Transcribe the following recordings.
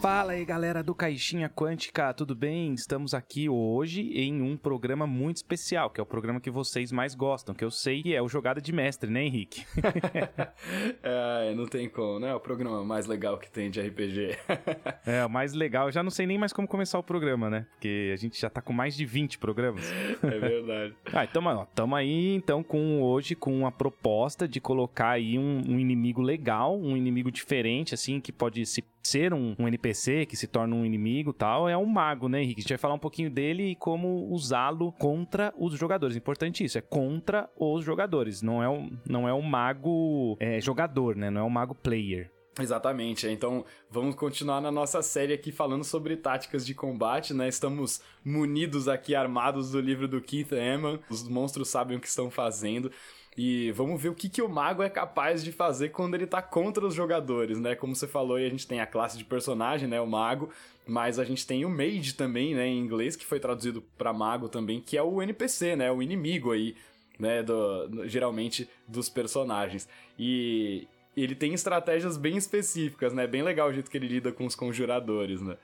Fala aí galera do Caixinha Quântica, tudo bem? Estamos aqui hoje em um programa muito especial, que é o programa que vocês mais gostam, que eu sei que é o Jogada de Mestre, né, Henrique? é, não tem como, né? É o programa mais legal que tem de RPG. é, o mais legal. Eu já não sei nem mais como começar o programa, né? Porque a gente já tá com mais de 20 programas. é verdade. ah, então, ó, tamo aí então com hoje com uma proposta de colocar aí um, um inimigo legal, um inimigo diferente, assim, que pode se ser um, um, NPC que se torna um inimigo tal, é um mago, né, Henrique? A gente vai falar um pouquinho dele e como usá-lo contra os jogadores. Importante isso, é contra os jogadores. Não é um, não é um mago é, jogador, né? Não é um mago player. Exatamente, então vamos continuar na nossa série aqui falando sobre táticas de combate, né? Estamos munidos aqui, armados do livro do Keith Eman, os monstros sabem o que estão fazendo. E vamos ver o que, que o mago é capaz de fazer quando ele tá contra os jogadores, né? Como você falou, a gente tem a classe de personagem, né? O mago, mas a gente tem o mage também, né? Em inglês, que foi traduzido para mago também, que é o NPC, né? O inimigo aí, né? Do, geralmente dos personagens. E ele tem estratégias bem específicas, né? Bem legal o jeito que ele lida com os conjuradores, né?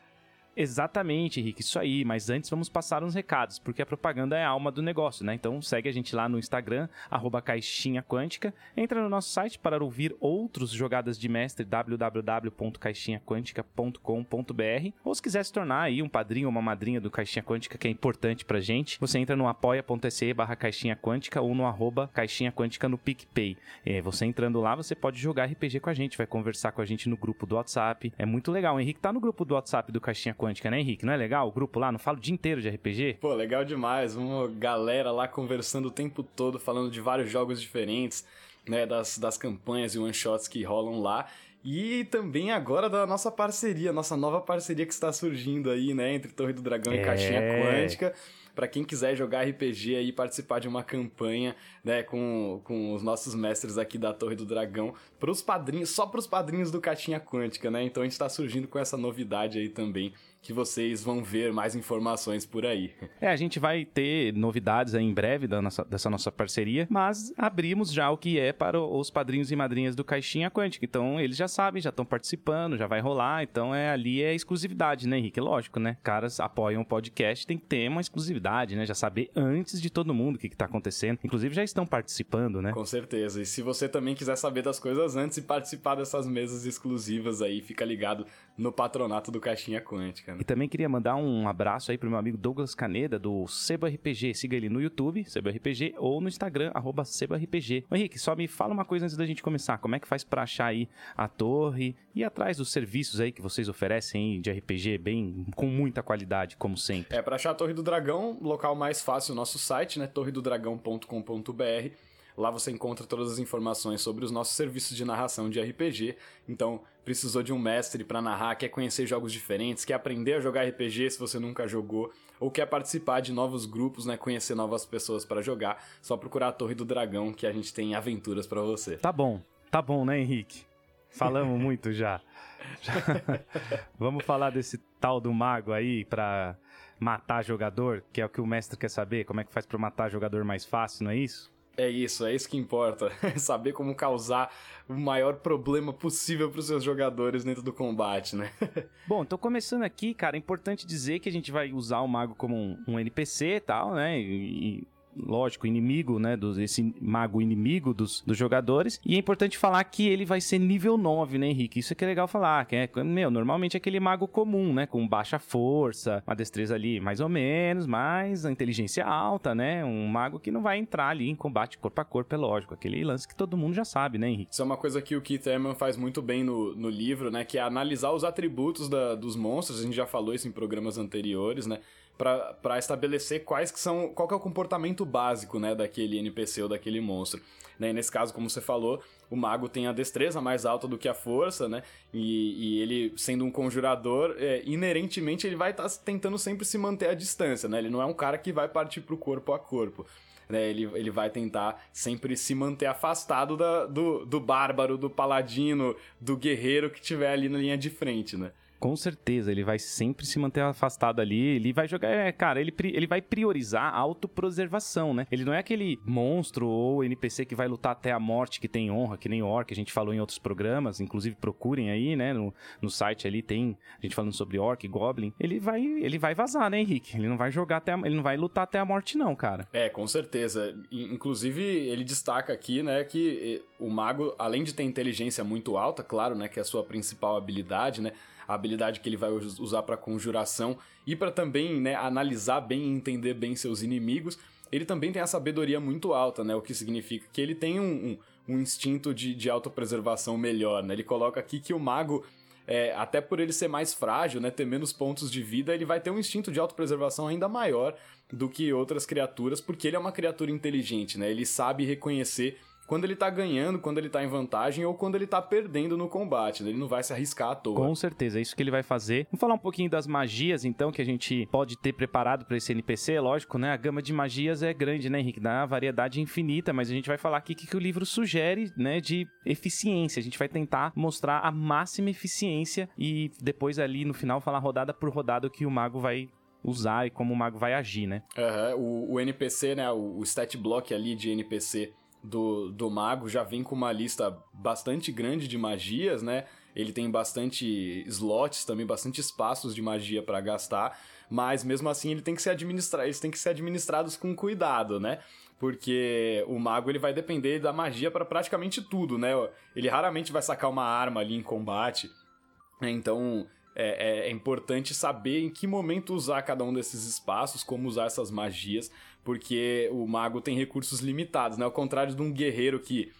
Exatamente, Henrique, isso aí. Mas antes vamos passar uns recados, porque a propaganda é a alma do negócio, né? Então segue a gente lá no Instagram, arroba Caixinha Quântica. Entra no nosso site para ouvir outros jogadas de mestre, www.caixinhaquântica.com.br. Ou se quiser se tornar aí um padrinho ou uma madrinha do Caixinha Quântica, que é importante pra gente, você entra no apoia.se barra Caixinha Quântica ou no arroba Caixinha Quântica no PicPay. É, você entrando lá, você pode jogar RPG com a gente, vai conversar com a gente no grupo do WhatsApp. É muito legal. O Henrique tá no grupo do WhatsApp do Caixinha Quântica quântica, né, Henrique? Não é legal? O grupo lá não fala o dia inteiro de RPG? Pô, legal demais. Uma galera lá conversando o tempo todo, falando de vários jogos diferentes, né? Das, das campanhas e one-shots que rolam lá. E também agora da nossa parceria, nossa nova parceria que está surgindo aí, né? Entre Torre do Dragão é... e Caixinha Quântica para quem quiser jogar RPG aí participar de uma campanha, né, com, com os nossos mestres aqui da Torre do Dragão, pros padrinhos, só pros padrinhos do Caixinha Quântica, né? Então a gente tá surgindo com essa novidade aí também que vocês vão ver mais informações por aí. É, a gente vai ter novidades aí em breve nossa, dessa nossa parceria, mas abrimos já o que é para os padrinhos e madrinhas do Caixinha Quântica. Então eles já sabem, já estão participando, já vai rolar. Então é ali é exclusividade, né, Henrique? Lógico, né? Caras apoiam o podcast, tem que ter uma exclusividade, né? Já saber antes de todo mundo o que, está acontecendo. Inclusive já estão participando, né? Com certeza. E se você também quiser saber das coisas antes e participar dessas mesas exclusivas aí, fica ligado no patronato do Caixinha Quântica. Né? E também queria mandar um abraço aí pro meu amigo Douglas Caneda, do Sebo RPG. Siga ele no YouTube, Sebo RPG, ou no Instagram, arroba Sebo RPG. Ô, Henrique, só me fala uma coisa antes da gente começar. Como é que faz pra achar aí a torre e atrás dos serviços aí que vocês oferecem de RPG bem com muita qualidade, como sempre? É, pra achar a Torre do Dragão, local mais fácil, nosso site, né? torredodragão.com.br Lá você encontra todas as informações sobre os nossos serviços de narração de RPG. Então, precisou de um mestre para narrar, quer conhecer jogos diferentes, quer aprender a jogar RPG se você nunca jogou, ou quer participar de novos grupos, né, conhecer novas pessoas para jogar, só procurar a Torre do Dragão que a gente tem aventuras para você. Tá bom. Tá bom, né, Henrique? Falamos muito já. Vamos falar desse tal do mago aí pra matar jogador, que é o que o mestre quer saber, como é que faz para matar jogador mais fácil, não é isso? É isso, é isso que importa. Saber como causar o maior problema possível para os seus jogadores dentro do combate, né? Bom, tô começando aqui, cara. É importante dizer que a gente vai usar o mago como um, um NPC e tal, né? E, lógico, inimigo, né? Dos, esse mago inimigo dos, dos jogadores. E é importante falar que ele vai ser nível 9, né, Henrique? Isso é que é legal falar. Que é, meu, normalmente é aquele mago comum, né? Com baixa força, uma destreza ali mais ou menos, mas a inteligência alta, né? Um mago que não vai entrar ali em combate corpo a corpo, é lógico. Aquele lance que todo mundo já sabe, né, Henrique? Isso é uma coisa que o Keith Eman faz muito bem no, no livro, né? Que é analisar os atributos da, dos monstros. A gente já falou isso em programas anteriores, né? Para estabelecer quais que são qual que é o comportamento básico né daquele NPC ou daquele monstro né? nesse caso como você falou o mago tem a destreza mais alta do que a força né e, e ele sendo um conjurador é, inerentemente ele vai estar tá tentando sempre se manter à distância né ele não é um cara que vai partir pro corpo a corpo né, ele, ele vai tentar sempre se manter afastado da, do, do bárbaro, do paladino, do guerreiro que tiver ali na linha de frente, né? Com certeza, ele vai sempre se manter afastado ali. Ele vai jogar. É, cara, ele, ele vai priorizar a autopreservação, né? Ele não é aquele monstro ou NPC que vai lutar até a morte, que tem honra, que nem Orc, a gente falou em outros programas. Inclusive, procurem aí, né? No, no site ali tem a gente falando sobre Orc, Goblin. Ele vai, ele vai vazar, né, Henrique? Ele não vai jogar até a, ele não vai lutar até a morte, não, cara. É, com certeza. Inclusive, ele destaca aqui, né, que o mago, além de ter inteligência muito alta, claro, né, que é a sua principal habilidade, né? A habilidade que ele vai usar para conjuração e para também né, analisar bem e entender bem seus inimigos. Ele também tem a sabedoria muito alta, né? O que significa que ele tem um, um, um instinto de, de autopreservação melhor, né? Ele coloca aqui que o mago é, até por ele ser mais frágil, né, ter menos pontos de vida, ele vai ter um instinto de autopreservação ainda maior do que outras criaturas, porque ele é uma criatura inteligente, né? Ele sabe reconhecer quando ele tá ganhando, quando ele tá em vantagem ou quando ele tá perdendo no combate. Né? Ele não vai se arriscar à toa. Com certeza, é isso que ele vai fazer. Vamos falar um pouquinho das magias, então, que a gente pode ter preparado para esse NPC. Lógico, né? A gama de magias é grande, né, Henrique? Dá uma variedade infinita, mas a gente vai falar aqui o que, que o livro sugere, né, de eficiência. A gente vai tentar mostrar a máxima eficiência e depois ali no final falar rodada por rodada o que o mago vai usar e como o mago vai agir, né? Uhum. O, o NPC, né? O, o stat block ali de NPC do, do mago já vem com uma lista bastante grande de magias, né? Ele tem bastante slots, também bastante espaços de magia para gastar, mas mesmo assim ele tem que ser administrado, eles têm que ser administrados com cuidado, né? Porque o mago ele vai depender da magia para praticamente tudo, né? Ele raramente vai sacar uma arma ali em combate. Né? Então, é, é, é, importante saber em que momento usar cada um desses espaços, como usar essas magias, porque o mago tem recursos limitados, né? Ao contrário de um guerreiro que.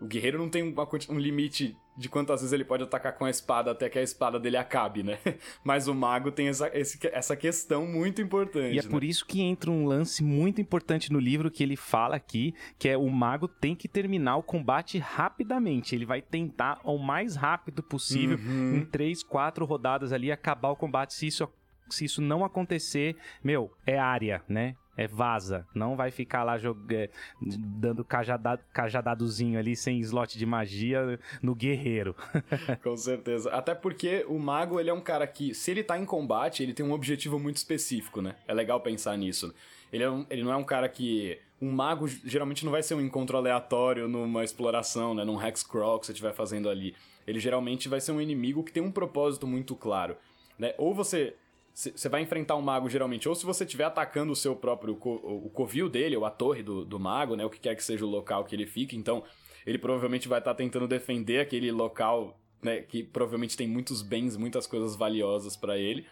O guerreiro não tem uma, um limite de quantas vezes ele pode atacar com a espada até que a espada dele acabe, né? Mas o mago tem essa, essa questão muito importante. E é né? por isso que entra um lance muito importante no livro que ele fala aqui, que é o mago tem que terminar o combate rapidamente. Ele vai tentar o mais rápido possível, uhum. em três, quatro rodadas ali, acabar o combate. Se isso se isso não acontecer, meu, é área, né? É vaza. Não vai ficar lá jogando, é, dando cajadado, cajadadozinho ali sem slot de magia no guerreiro. Com certeza. Até porque o mago, ele é um cara que, se ele tá em combate, ele tem um objetivo muito específico, né? É legal pensar nisso. Ele, é um, ele não é um cara que... Um mago geralmente não vai ser um encontro aleatório numa exploração, né? Num hexcrawl que você estiver fazendo ali. Ele geralmente vai ser um inimigo que tem um propósito muito claro, né? Ou você você vai enfrentar um mago geralmente, ou se você estiver atacando o seu próprio co o covil dele, ou a torre do, do mago, né? O que quer que seja o local que ele fique, então ele provavelmente vai estar tá tentando defender aquele local, né? Que provavelmente tem muitos bens, muitas coisas valiosas para ele.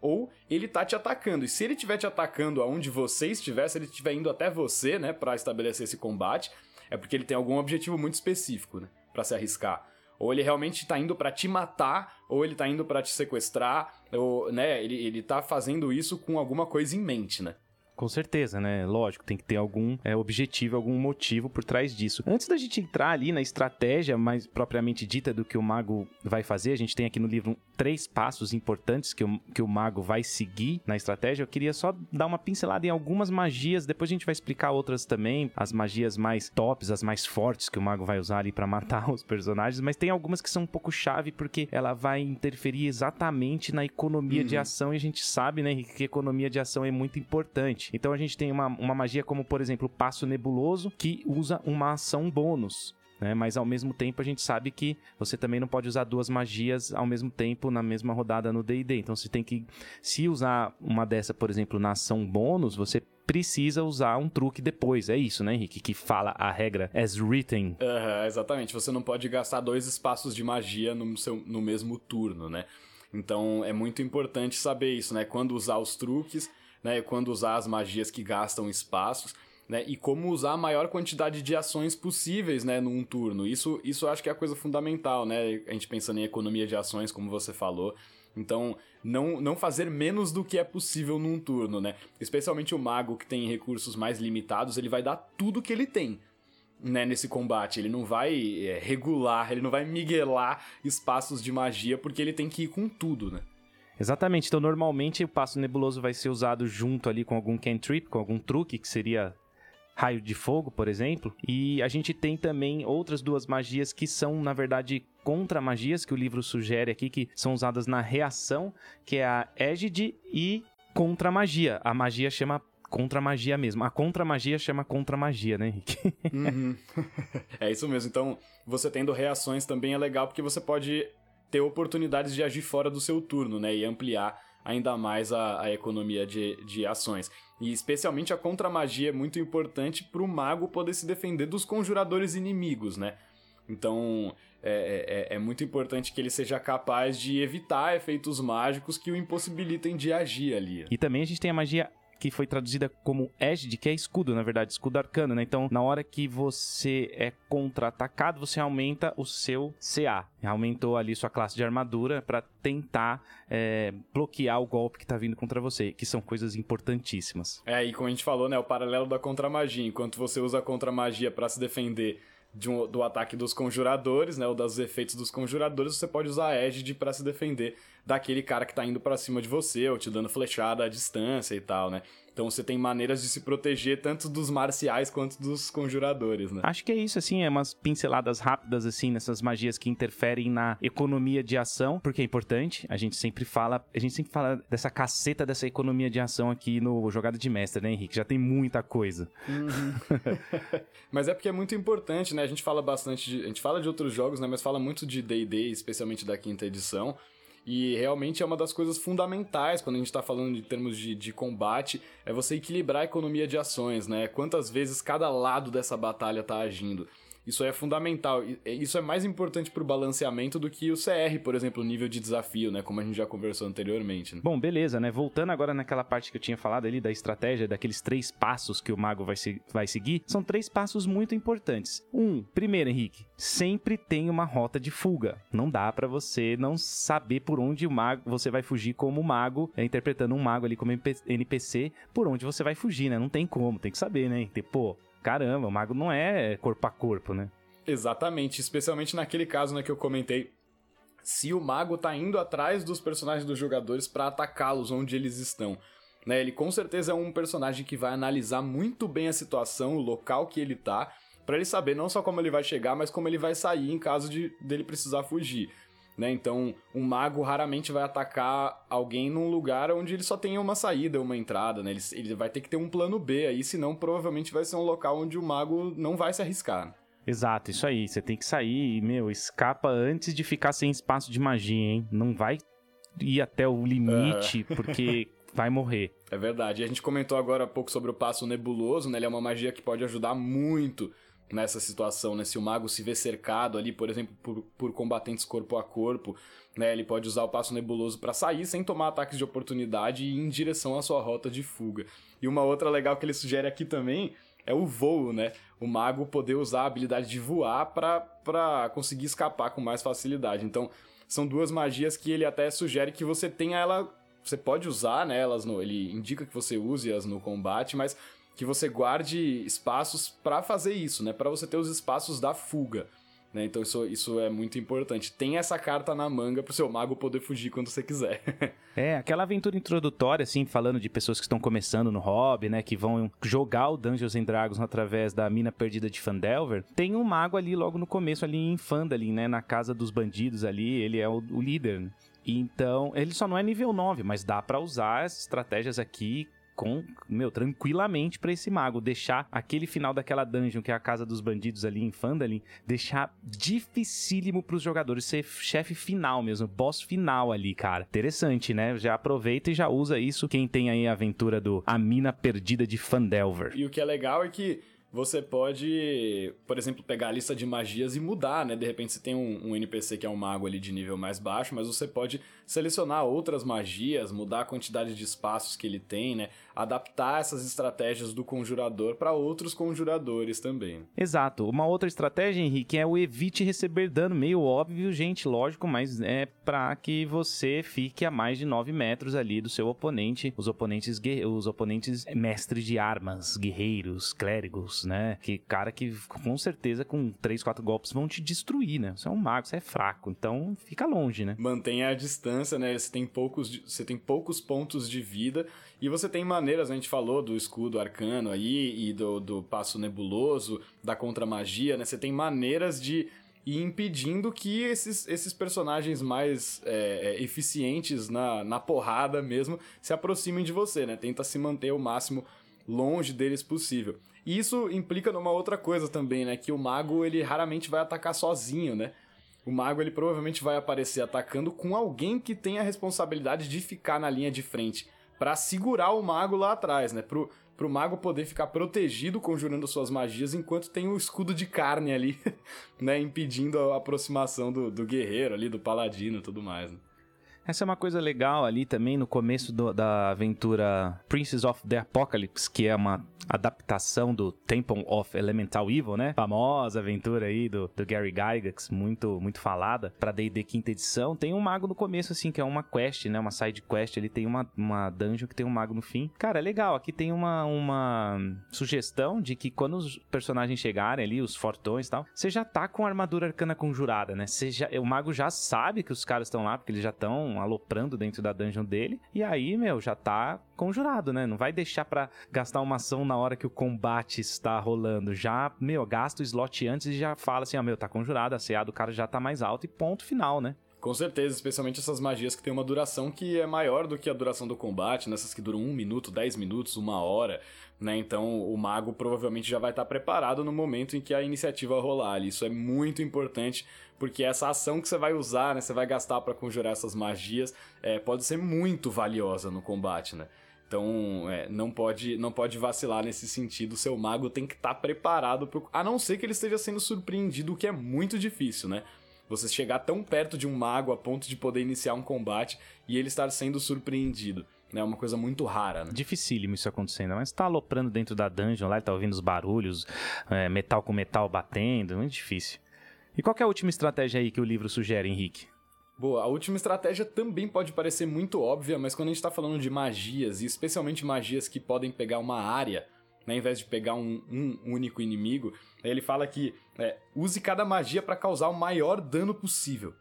Ou ele tá te atacando. E se ele estiver te atacando aonde você estiver, se ele estiver indo até você, né, para estabelecer esse combate, é porque ele tem algum objetivo muito específico, né, para se arriscar. Ou ele realmente tá indo para te matar, ou ele tá indo para te sequestrar, ou, né, ele, ele tá fazendo isso com alguma coisa em mente, né? Com certeza, né? Lógico, tem que ter algum é, objetivo, algum motivo por trás disso. Antes da gente entrar ali na estratégia mais propriamente dita do que o mago vai fazer, a gente tem aqui no livro três passos importantes que o, que o mago vai seguir na estratégia. Eu queria só dar uma pincelada em algumas magias, depois a gente vai explicar outras também, as magias mais tops, as mais fortes que o mago vai usar ali para matar os personagens, mas tem algumas que são um pouco chave porque ela vai interferir exatamente na economia uhum. de ação e a gente sabe, né, que economia de ação é muito importante. Então a gente tem uma, uma magia como, por exemplo, o Passo Nebuloso, que usa uma ação bônus. Né? Mas ao mesmo tempo a gente sabe que você também não pode usar duas magias ao mesmo tempo na mesma rodada no D&D. Então você tem que, se usar uma dessa, por exemplo, na ação bônus, você precisa usar um truque depois. É isso, né, Henrique? Que fala a regra as written. Exatamente. Você não pode gastar dois espaços de magia no, seu, no mesmo turno, né? Então é muito importante saber isso, né? Quando usar os truques né? Quando usar as magias que gastam espaços. Né, e como usar a maior quantidade de ações possíveis, né, num turno. Isso, isso acho que é a coisa fundamental, né? A gente pensando em economia de ações, como você falou. Então, não, não fazer menos do que é possível num turno, né? Especialmente o mago que tem recursos mais limitados, ele vai dar tudo que ele tem. Né, nesse combate, ele não vai é, regular, ele não vai miguelar espaços de magia porque ele tem que ir com tudo, né? Exatamente. Então, normalmente o passo nebuloso vai ser usado junto ali com algum cantrip, com algum truque, que seria raio de fogo, por exemplo. E a gente tem também outras duas magias que são, na verdade, contra-magias que o livro sugere aqui, que são usadas na reação, que é a Égide e contra-magia. A magia chama contra-magia mesmo. A contra-magia chama contra-magia, né, Henrique? Uhum. é isso mesmo. Então, você tendo reações também é legal porque você pode ter oportunidades de agir fora do seu turno, né? E ampliar ainda mais a, a economia de, de ações. E especialmente a contra-magia é muito importante para o mago poder se defender dos conjuradores inimigos, né? Então é, é, é, muito importante que ele seja capaz de evitar efeitos mágicos que o impossibilitem de agir ali. E também a gente tem a magia que foi traduzida como Edge, que é escudo, na verdade, escudo arcano, né? Então, na hora que você é contra-atacado, você aumenta o seu CA. Aumentou ali sua classe de armadura para tentar é, bloquear o golpe que tá vindo contra você, que são coisas importantíssimas. É, e como a gente falou, né? O paralelo da contra-magia. Enquanto você usa a contra-magia para se defender um, do ataque dos conjuradores, né, ou dos efeitos dos conjuradores, você pode usar a Edge para se defender daquele cara que tá indo para cima de você, ou te dando flechada à distância e tal, né? Então você tem maneiras de se proteger tanto dos marciais quanto dos conjuradores, né? Acho que é isso, assim, é umas pinceladas rápidas, assim, nessas magias que interferem na economia de ação, porque é importante. A gente sempre fala, a gente sempre fala dessa caceta dessa economia de ação aqui no Jogada de Mestre, né, Henrique? Já tem muita coisa. Uhum. mas é porque é muito importante, né? A gente fala bastante de, a gente fala de outros jogos, né? Mas fala muito de D&D, especialmente da quinta edição. E realmente é uma das coisas fundamentais quando a gente está falando de termos de, de combate, é você equilibrar a economia de ações, né? Quantas vezes cada lado dessa batalha está agindo. Isso é fundamental. Isso é mais importante para o balanceamento do que o CR, por exemplo, o nível de desafio, né? Como a gente já conversou anteriormente. Né? Bom, beleza, né? Voltando agora naquela parte que eu tinha falado ali da estratégia, daqueles três passos que o mago vai, se, vai seguir, são três passos muito importantes. Um, primeiro, Henrique, sempre tem uma rota de fuga. Não dá para você não saber por onde o mago você vai fugir como mago, é, interpretando um mago ali como NPC, por onde você vai fugir, né? Não tem como, tem que saber, né? Tem, pô, caramba, o mago não é corpo a corpo, né? Exatamente, especialmente naquele caso né, que eu comentei. Se o mago tá indo atrás dos personagens dos jogadores para atacá-los onde eles estão. Né, ele com certeza é um personagem que vai analisar muito bem a situação, o local que ele tá, para ele saber não só como ele vai chegar, mas como ele vai sair em caso de dele precisar fugir. Né? Então, um mago raramente vai atacar alguém num lugar onde ele só tenha uma saída, uma entrada, né? Ele, ele vai ter que ter um plano B aí, senão provavelmente vai ser um local onde o mago não vai se arriscar. Exato, isso aí. Você tem que sair e, meu, escapa antes de ficar sem espaço de magia, hein? Não vai ir até o limite, uh... porque vai morrer. É verdade. E a gente comentou agora há pouco sobre o passo nebuloso, né? Ele é uma magia que pode ajudar muito nessa situação, né? Se o mago se vê cercado ali, por exemplo, por, por combatentes corpo a corpo, né? Ele pode usar o passo nebuloso para sair sem tomar ataques de oportunidade e ir em direção à sua rota de fuga. E uma outra legal que ele sugere aqui também é o voo, né? O mago poder usar a habilidade de voar para conseguir escapar com mais facilidade. Então, são duas magias que ele até sugere que você tenha ela. Você pode usar né, elas no. Ele indica que você use-as no combate, mas que você guarde espaços para fazer isso, né? Para você ter os espaços da fuga. Né? Então isso, isso é muito importante. Tem essa carta na manga pro seu mago poder fugir quando você quiser. é, aquela aventura introdutória, assim, falando de pessoas que estão começando no hobby, né? Que vão jogar o Dungeons and Dragons através da mina perdida de Fandelver. Tem um mago ali logo no começo, ali em Fandalin, né? Na casa dos bandidos ali, ele é o, o líder. Né? Então, ele só não é nível 9, mas dá para usar as estratégias aqui com, meu, tranquilamente para esse mago. Deixar aquele final daquela dungeon, que é a casa dos bandidos ali em Phandalin, deixar dificílimo pros jogadores ser chefe final mesmo, boss final ali, cara. Interessante, né? Já aproveita e já usa isso quem tem aí a aventura do A Mina Perdida de Fandelver. E o que é legal é que você pode, por exemplo, pegar a lista de magias e mudar, né? De repente você tem um, um, NPC que é um mago ali de nível mais baixo, mas você pode selecionar outras magias, mudar a quantidade de espaços que ele tem, né? Adaptar essas estratégias do conjurador para outros conjuradores também. Exato. Uma outra estratégia, Henrique, é o evite receber dano. Meio óbvio, gente, lógico, mas é para que você fique a mais de 9 metros ali do seu oponente. Os oponentes, os oponentes mestres de armas, guerreiros, clérigos, né? Que cara que com certeza com 3, 4 golpes vão te destruir, né? Você é um mago, você é fraco, então fica longe, né? Mantenha a distância, né? Você tem poucos, você tem poucos pontos de vida e você tem uma maneiras, a gente falou do escudo arcano aí e do, do passo nebuloso, da contra-magia, né? Você tem maneiras de ir impedindo que esses, esses personagens mais é, é, eficientes na, na porrada mesmo se aproximem de você, né? Tenta se manter o máximo longe deles possível. E isso implica numa outra coisa também, né? Que o mago, ele raramente vai atacar sozinho, né? O mago, ele provavelmente vai aparecer atacando com alguém que tem a responsabilidade de ficar na linha de frente para segurar o mago lá atrás, né? Pro, pro mago poder ficar protegido conjurando suas magias enquanto tem o escudo de carne ali, né? Impedindo a aproximação do, do guerreiro ali, do paladino e tudo mais, né? Essa é uma coisa legal ali também no começo do, da aventura Princess of the Apocalypse, que é uma adaptação do Temple of Elemental Evil, né? Famosa aventura aí do, do Gary Gygax, muito muito falada para D&D quinta edição. Tem um mago no começo assim, que é uma quest, né? Uma side quest, ele tem uma, uma dungeon que tem um mago no fim. Cara, é legal. Aqui tem uma, uma sugestão de que quando os personagens chegarem ali, os fortões e tal, você já tá com a armadura arcana conjurada, né? Você já, o mago já sabe que os caras estão lá, porque eles já estão aloprando dentro da dungeon dele. E aí, meu, já tá conjurado, né? Não vai deixar para gastar uma ação na hora que o combate está rolando. Já, meu, gasta o slot antes e já fala assim, ó, ah, meu, tá conjurado, a CA do cara já tá mais alto e ponto final, né? Com certeza, especialmente essas magias que tem uma duração que é maior do que a duração do combate, nessas que duram um minuto, dez minutos, uma hora, né? Então o mago provavelmente já vai estar preparado no momento em que a iniciativa rolar. Isso é muito importante, porque essa ação que você vai usar, né? Você vai gastar para conjurar essas magias, é, pode ser muito valiosa no combate, né? Então, é, não pode não pode vacilar nesse sentido. Seu mago tem que estar tá preparado, pro... a não ser que ele esteja sendo surpreendido, o que é muito difícil, né? Você chegar tão perto de um mago a ponto de poder iniciar um combate e ele estar sendo surpreendido. É uma coisa muito rara, né? Dificílimo isso acontecendo, mas tá aloprando dentro da dungeon lá, ele tá ouvindo os barulhos, é, metal com metal batendo, muito difícil. E qual é a última estratégia aí que o livro sugere, Henrique? Boa, a última estratégia também pode parecer muito óbvia, mas quando a gente está falando de magias, e especialmente magias que podem pegar uma área, né, ao invés de pegar um, um único inimigo, ele fala que é, use cada magia para causar o maior dano possível.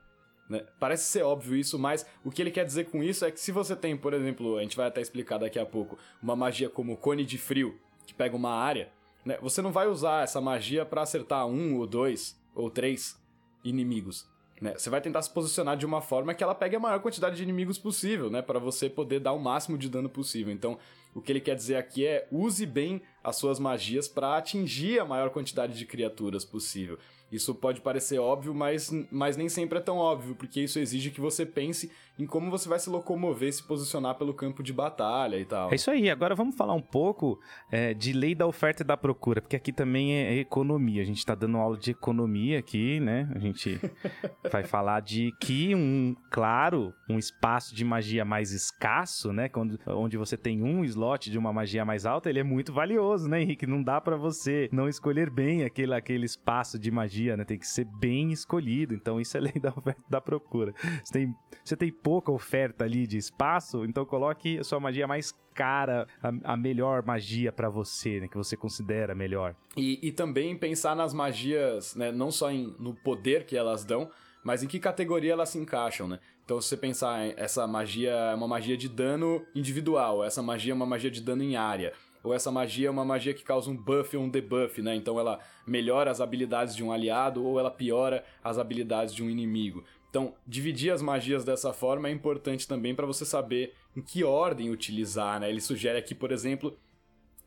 Né? Parece ser óbvio isso, mas o que ele quer dizer com isso é que se você tem, por exemplo, a gente vai até explicar daqui a pouco, uma magia como Cone de Frio, que pega uma área, né, você não vai usar essa magia para acertar um ou dois ou três inimigos. Né? Você vai tentar se posicionar de uma forma que ela pegue a maior quantidade de inimigos possível, né? Para você poder dar o máximo de dano possível. Então, o que ele quer dizer aqui é use bem as suas magias para atingir a maior quantidade de criaturas possível. Isso pode parecer óbvio, mas, mas nem sempre é tão óbvio, porque isso exige que você pense em como você vai se locomover e se posicionar pelo campo de batalha e tal. É isso aí. Agora vamos falar um pouco é, de lei da oferta e da procura, porque aqui também é economia. A gente está dando aula de economia aqui, né? A gente vai falar de que um, claro, um espaço de magia mais escasso, né? Quando, onde você tem um slot de uma magia mais alta, ele é muito valioso, né, Henrique? Não dá para você não escolher bem aquele, aquele espaço de magia, né? Tem que ser bem escolhido. Então isso é lei da oferta da procura. Você tem, você tem pouca oferta ali de espaço, então coloque a sua magia mais cara, a, a melhor magia para você, né, que você considera melhor. E, e também pensar nas magias, né, não só em, no poder que elas dão, mas em que categoria elas se encaixam, né? Então, se você pensar, essa magia é uma magia de dano individual, essa magia é uma magia de dano em área, ou essa magia é uma magia que causa um buff ou um debuff, né? Então ela melhora as habilidades de um aliado ou ela piora as habilidades de um inimigo. Então, dividir as magias dessa forma é importante também para você saber em que ordem utilizar, né? Ele sugere aqui, por exemplo,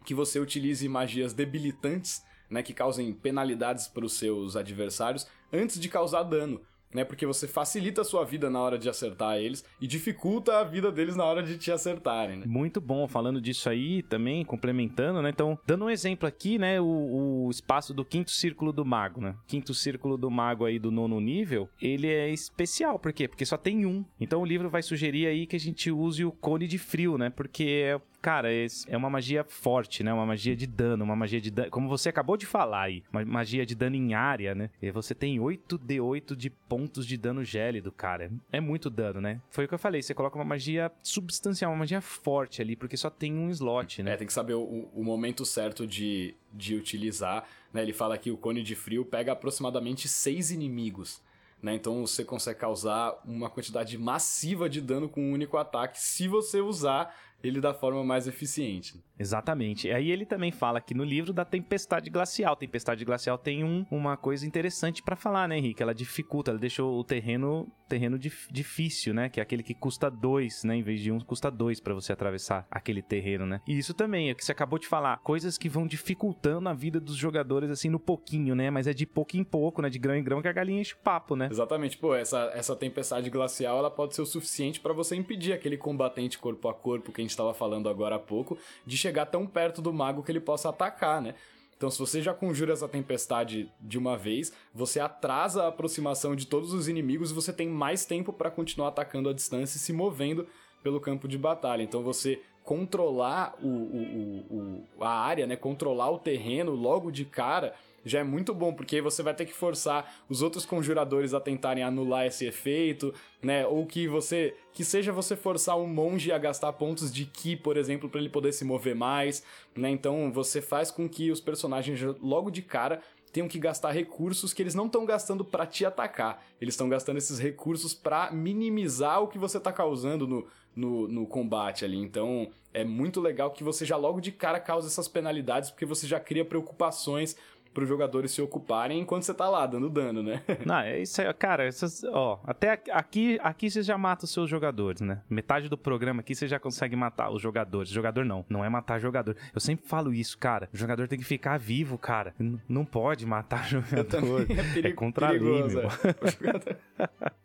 que você utilize magias debilitantes, né, que causem penalidades para os seus adversários antes de causar dano né? Porque você facilita a sua vida na hora de acertar eles e dificulta a vida deles na hora de te acertarem, né? Muito bom, falando disso aí também, complementando, né? Então, dando um exemplo aqui, né? O, o espaço do quinto círculo do mago, né? Quinto círculo do mago aí do nono nível, ele é especial, por quê? Porque só tem um. Então o livro vai sugerir aí que a gente use o cone de frio, né? Porque é cara, é uma magia forte, né? Uma magia de dano, uma magia de dano. Como você acabou de falar aí, uma magia de dano em área, né? E você tem 8d8 de pontos de dano gélido, cara. É muito dano, né? Foi o que eu falei, você coloca uma magia substancial, uma magia forte ali, porque só tem um slot, né? É, tem que saber o, o momento certo de, de utilizar. Né? Ele fala que o cone de frio pega aproximadamente seis inimigos. Né? Então você consegue causar uma quantidade massiva de dano com um único ataque se você usar ele da forma mais eficiente. Exatamente. Aí ele também fala aqui no livro da tempestade glacial. Tempestade glacial tem um, uma coisa interessante para falar, né, Henrique? Ela dificulta, ela deixa o terreno terreno dif, difícil, né? Que é aquele que custa dois, né? Em vez de um, custa dois para você atravessar aquele terreno, né? E isso também é o que você acabou de falar. Coisas que vão dificultando a vida dos jogadores, assim, no pouquinho, né? Mas é de pouco em pouco, né? De grão em grão que a galinha enche o papo, né? Exatamente. Pô, essa, essa tempestade glacial, ela pode ser o suficiente para você impedir aquele combatente corpo a corpo que a gente estava falando agora há pouco, de chegar tão perto do mago que ele possa atacar, né? Então, se você já conjura essa tempestade de uma vez, você atrasa a aproximação de todos os inimigos e você tem mais tempo para continuar atacando a distância e se movendo pelo campo de batalha. Então, você controlar o, o, o, a área, né? Controlar o terreno logo de cara já é muito bom, porque aí você vai ter que forçar os outros conjuradores a tentarem anular esse efeito, né? Ou que você. Que seja você forçar um monge a gastar pontos de ki, por exemplo, para ele poder se mover mais, né? Então você faz com que os personagens logo de cara tenham que gastar recursos que eles não estão gastando para te atacar. Eles estão gastando esses recursos para minimizar o que você tá causando no, no, no, combate ali. Então é muito legal que você já logo de cara cause essas penalidades, porque você já cria preocupações para os jogadores se ocuparem enquanto você tá lá dando dano, né? Não, é isso aí, cara, essas, ó, até aqui, aqui você já mata os seus jogadores, né? Metade do programa aqui você já consegue matar os jogadores. Jogador não, não é matar jogador. Eu sempre falo isso, cara. O jogador tem que ficar vivo, cara. N não pode matar jogador. É, perigo, é contra a lei, meu. É.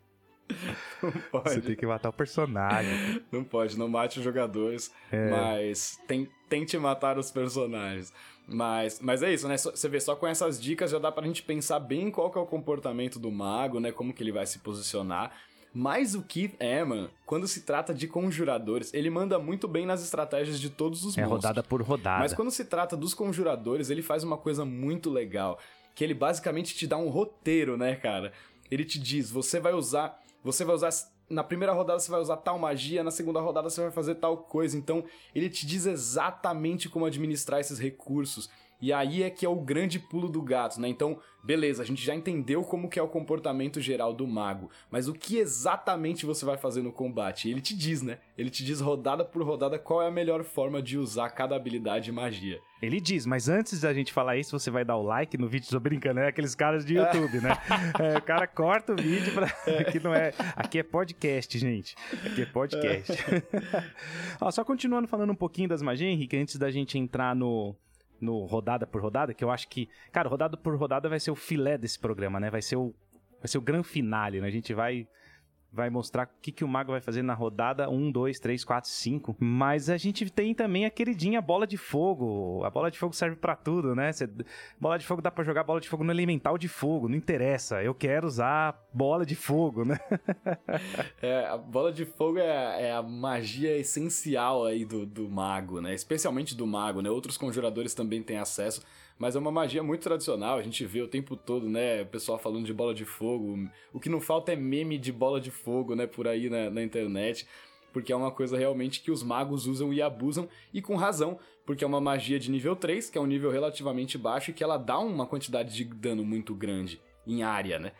Não pode. Você tem que matar o personagem. Não pode, não mate os jogadores, é. mas tem, tente matar os personagens. Mas, mas é isso, né? Você vê, só com essas dicas já dá pra gente pensar bem qual que é o comportamento do mago, né? Como que ele vai se posicionar. Mas o Keith Eman, quando se trata de conjuradores, ele manda muito bem nas estratégias de todos os é monstros. É rodada por rodada. Mas quando se trata dos conjuradores, ele faz uma coisa muito legal, que ele basicamente te dá um roteiro, né, cara? Ele te diz, você vai usar, você vai usar na primeira rodada você vai usar tal magia, na segunda rodada você vai fazer tal coisa. Então, ele te diz exatamente como administrar esses recursos. E aí é que é o grande pulo do gato, né? Então, beleza, a gente já entendeu como que é o comportamento geral do mago, mas o que exatamente você vai fazer no combate? Ele te diz, né? Ele te diz rodada por rodada qual é a melhor forma de usar cada habilidade e magia. Ele diz, mas antes da gente falar isso, você vai dar o like no vídeo, tô brincando, é aqueles caras de YouTube, né? É, o cara corta o vídeo pra... Aqui não é... Aqui é podcast, gente. Aqui é podcast. Ó, só continuando falando um pouquinho das magias, Henrique, antes da gente entrar no no rodada por rodada, que eu acho que, cara, rodada por rodada vai ser o filé desse programa, né? Vai ser o vai ser o grande finale, né? A gente vai vai mostrar o que, que o mago vai fazer na rodada 1, 2, 3, 4, 5. Mas a gente tem também a queridinha bola de fogo. A bola de fogo serve para tudo, né? Cê, bola de fogo dá para jogar bola de fogo no elemental de fogo, não interessa. Eu quero usar bola de fogo, né? é, a bola de fogo é, é, a magia essencial aí do, do mago, né? Especialmente do mago, né? Outros conjuradores também têm acesso mas é uma magia muito tradicional, a gente vê o tempo todo, né, o pessoal falando de bola de fogo. O que não falta é meme de bola de fogo, né, por aí na, na internet porque é uma coisa realmente que os magos usam e abusam, e com razão, porque é uma magia de nível 3, que é um nível relativamente baixo e que ela dá uma quantidade de dano muito grande em área, né?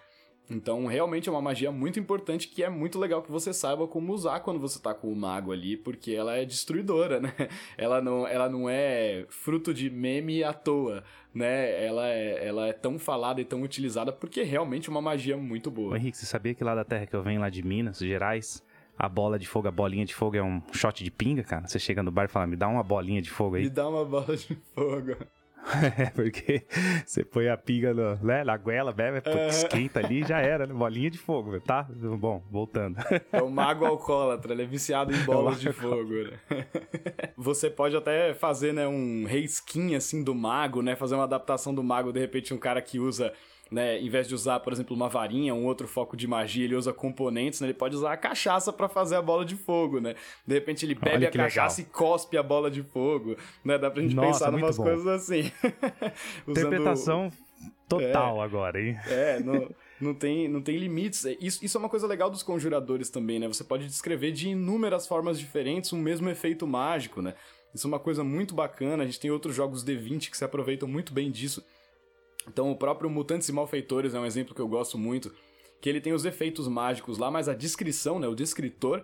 Então, realmente é uma magia muito importante que é muito legal que você saiba como usar quando você tá com o mago ali, porque ela é destruidora, né? Ela não, ela não é fruto de meme à toa, né? Ela é, ela é tão falada e tão utilizada porque é realmente uma magia muito boa. Ô, Henrique, você sabia que lá da terra que eu venho, lá de Minas Gerais, a bola de fogo, a bolinha de fogo é um shot de pinga, cara? Você chega no bar e fala, me dá uma bolinha de fogo aí. Me dá uma bola de fogo. É, porque você põe a pinga no, né, na goela, bebe, é. esquenta ali já era, né? Bolinha de fogo, tá? Bom, voltando. É o mago alcoólatra, ele é viciado em bolas é de fogo, né? Você pode até fazer, né, um reskin, assim, do mago, né? Fazer uma adaptação do mago, de repente um cara que usa né, em vez de usar, por exemplo, uma varinha, um outro foco de magia, ele usa componentes, né? Ele pode usar a cachaça para fazer a bola de fogo, né? De repente ele bebe a cachaça legal. e cospe a bola de fogo, né? Dá pra gente Nossa, pensar umas coisas assim. Interpretação total é, agora, hein? É, não, não, tem, não tem limites. É, isso, isso é uma coisa legal dos conjuradores também, né? Você pode descrever de inúmeras formas diferentes um mesmo efeito mágico, né? Isso é uma coisa muito bacana. A gente tem outros jogos D20 que se aproveitam muito bem disso. Então o próprio Mutantes e Malfeitores é um exemplo que eu gosto muito, que ele tem os efeitos mágicos lá, mas a descrição, né, o descritor,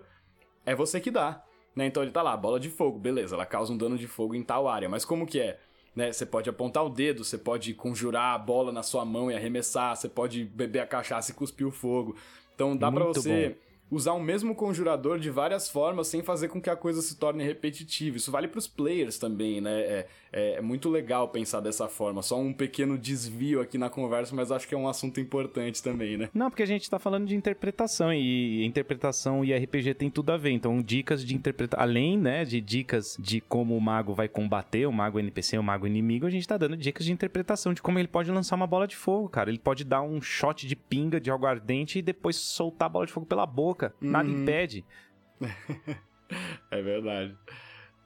é você que dá. Né? Então ele tá lá, bola de fogo, beleza, ela causa um dano de fogo em tal área, mas como que é? Né? Você pode apontar o dedo, você pode conjurar a bola na sua mão e arremessar, você pode beber a cachaça e cuspir o fogo. Então dá para você bom usar o mesmo conjurador de várias formas sem fazer com que a coisa se torne repetitiva. Isso vale para os players também, né? É, é, é, muito legal pensar dessa forma. Só um pequeno desvio aqui na conversa, mas acho que é um assunto importante também, né? Não, porque a gente tá falando de interpretação e interpretação e RPG tem tudo a ver. Então, dicas de interpretação, além, né, de dicas de como o mago vai combater, o mago NPC, o mago inimigo, a gente tá dando dicas de interpretação de como ele pode lançar uma bola de fogo, cara. Ele pode dar um shot de pinga de algo ardente e depois soltar a bola de fogo pela boca. Nada uhum. impede. é verdade.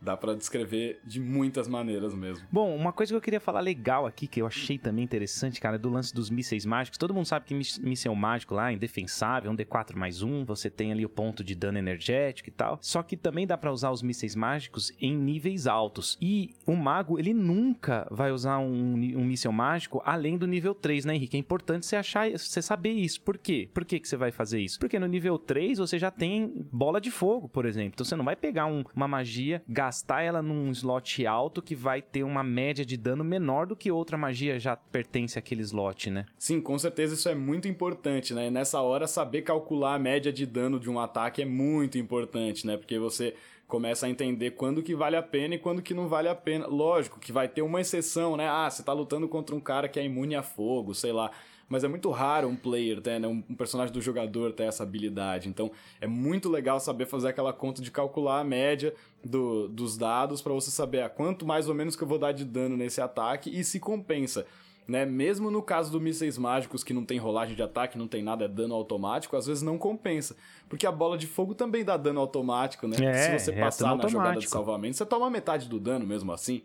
Dá para descrever de muitas maneiras mesmo. Bom, uma coisa que eu queria falar legal aqui, que eu achei também interessante, cara, é do lance dos mísseis mágicos. Todo mundo sabe que míssel mágico lá, indefensável, um D4 mais um, você tem ali o ponto de dano energético e tal. Só que também dá para usar os mísseis mágicos em níveis altos. E o mago, ele nunca vai usar um, um míssel mágico além do nível 3, né, Henrique? É importante você achar, você saber isso. Por quê? Por que, que você vai fazer isso? Porque no nível 3 você já tem bola de fogo, por exemplo. Então você não vai pegar um, uma magia, ela num slot alto que vai ter uma média de dano menor do que outra magia já pertence àquele slot, né? Sim, com certeza isso é muito importante, né? E nessa hora, saber calcular a média de dano de um ataque é muito importante, né? Porque você começa a entender quando que vale a pena e quando que não vale a pena. Lógico que vai ter uma exceção, né? Ah, você tá lutando contra um cara que é imune a fogo, sei lá mas é muito raro um player ter, né, um, personagem do jogador ter essa habilidade. Então é muito legal saber fazer aquela conta de calcular a média do, dos dados para você saber a quanto mais ou menos que eu vou dar de dano nesse ataque e se compensa. Né? Mesmo no caso do mísseis mágicos, que não tem rolagem de ataque, não tem nada, é dano automático, às vezes não compensa. Porque a bola de fogo também dá dano automático, né? É, se você é passar na jogada de salvamento, você toma metade do dano mesmo assim.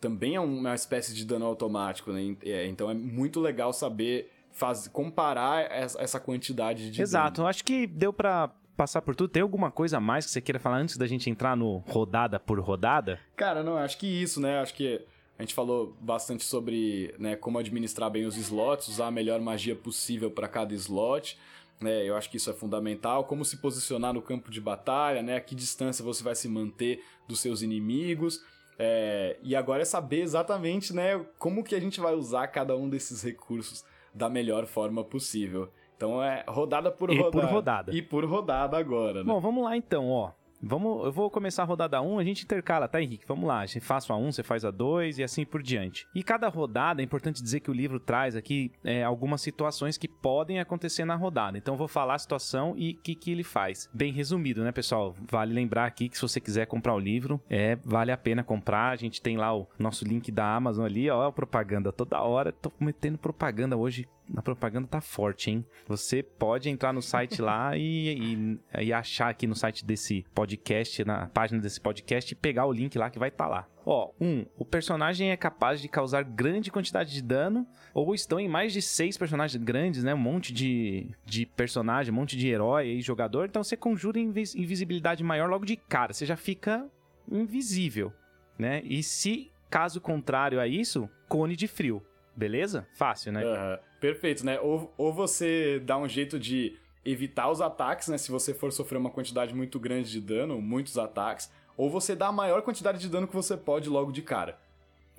Também é uma espécie de dano automático, né? É, então é muito legal saber faz, comparar essa quantidade de. Exato, dano. acho que deu para passar por tudo. Tem alguma coisa a mais que você queira falar antes da gente entrar no rodada por rodada? Cara, não, acho que isso, né? Acho que a gente falou bastante sobre né, como administrar bem os slots, usar a melhor magia possível para cada slot. Né, eu acho que isso é fundamental. Como se posicionar no campo de batalha, né? A que distância você vai se manter dos seus inimigos. É, e agora é saber exatamente né, como que a gente vai usar cada um desses recursos da melhor forma possível. Então é rodada por e rodada. por rodada. E por rodada agora, né? Bom, vamos lá então, ó. Vamos, eu vou começar a rodada 1, a gente intercala, tá, Henrique? Vamos lá, gente faz a 1, você faz a 2 e assim por diante. E cada rodada, é importante dizer que o livro traz aqui é, algumas situações que podem acontecer na rodada. Então eu vou falar a situação e o que, que ele faz. Bem resumido, né, pessoal? Vale lembrar aqui que se você quiser comprar o livro, é vale a pena comprar. A gente tem lá o nosso link da Amazon ali, ó, a propaganda toda hora. Tô metendo propaganda hoje a propaganda tá forte, hein? Você pode entrar no site lá e, e, e, achar aqui no site desse podcast, na página desse podcast, e pegar o link lá que vai estar tá lá. Ó, um, o personagem é capaz de causar grande quantidade de dano, ou estão em mais de seis personagens grandes, né? Um monte de, de personagem, um monte de herói e jogador, então você conjura invisibilidade maior logo de cara, você já fica invisível, né? E se caso contrário a isso, cone de frio. Beleza? Fácil, né? Uhum. Perfeito, né? Ou, ou você dá um jeito de evitar os ataques, né? Se você for sofrer uma quantidade muito grande de dano, muitos ataques, ou você dá a maior quantidade de dano que você pode logo de cara.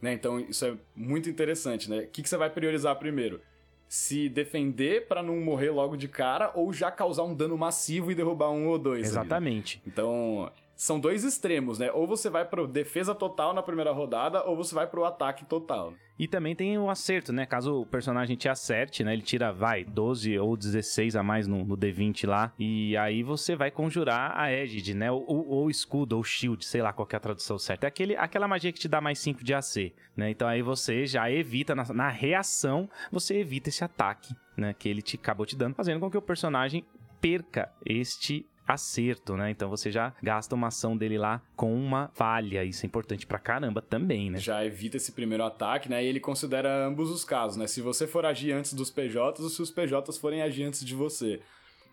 Né? Então isso é muito interessante, né? O que, que você vai priorizar primeiro? Se defender para não morrer logo de cara ou já causar um dano massivo e derrubar um ou dois. Exatamente. Ali, né? Então, são dois extremos, né? Ou você vai pro defesa total na primeira rodada, ou você vai pro ataque total. E também tem o acerto, né? Caso o personagem te acerte, né? Ele tira, vai, 12 ou 16 a mais no, no D20 lá. E aí você vai conjurar a Égide, né? Ou, ou escudo, ou shield, sei lá qual é a tradução certa. É aquele, aquela magia que te dá mais 5 de AC, né? Então aí você já evita, na, na reação, você evita esse ataque, né? Que ele te acabou te dando, fazendo com que o personagem perca este acerto, né? Então você já gasta uma ação dele lá com uma falha. Isso é importante pra caramba também, né? Já evita esse primeiro ataque, né? E ele considera ambos os casos, né? Se você for agir antes dos PJs ou se os PJs forem agir antes de você.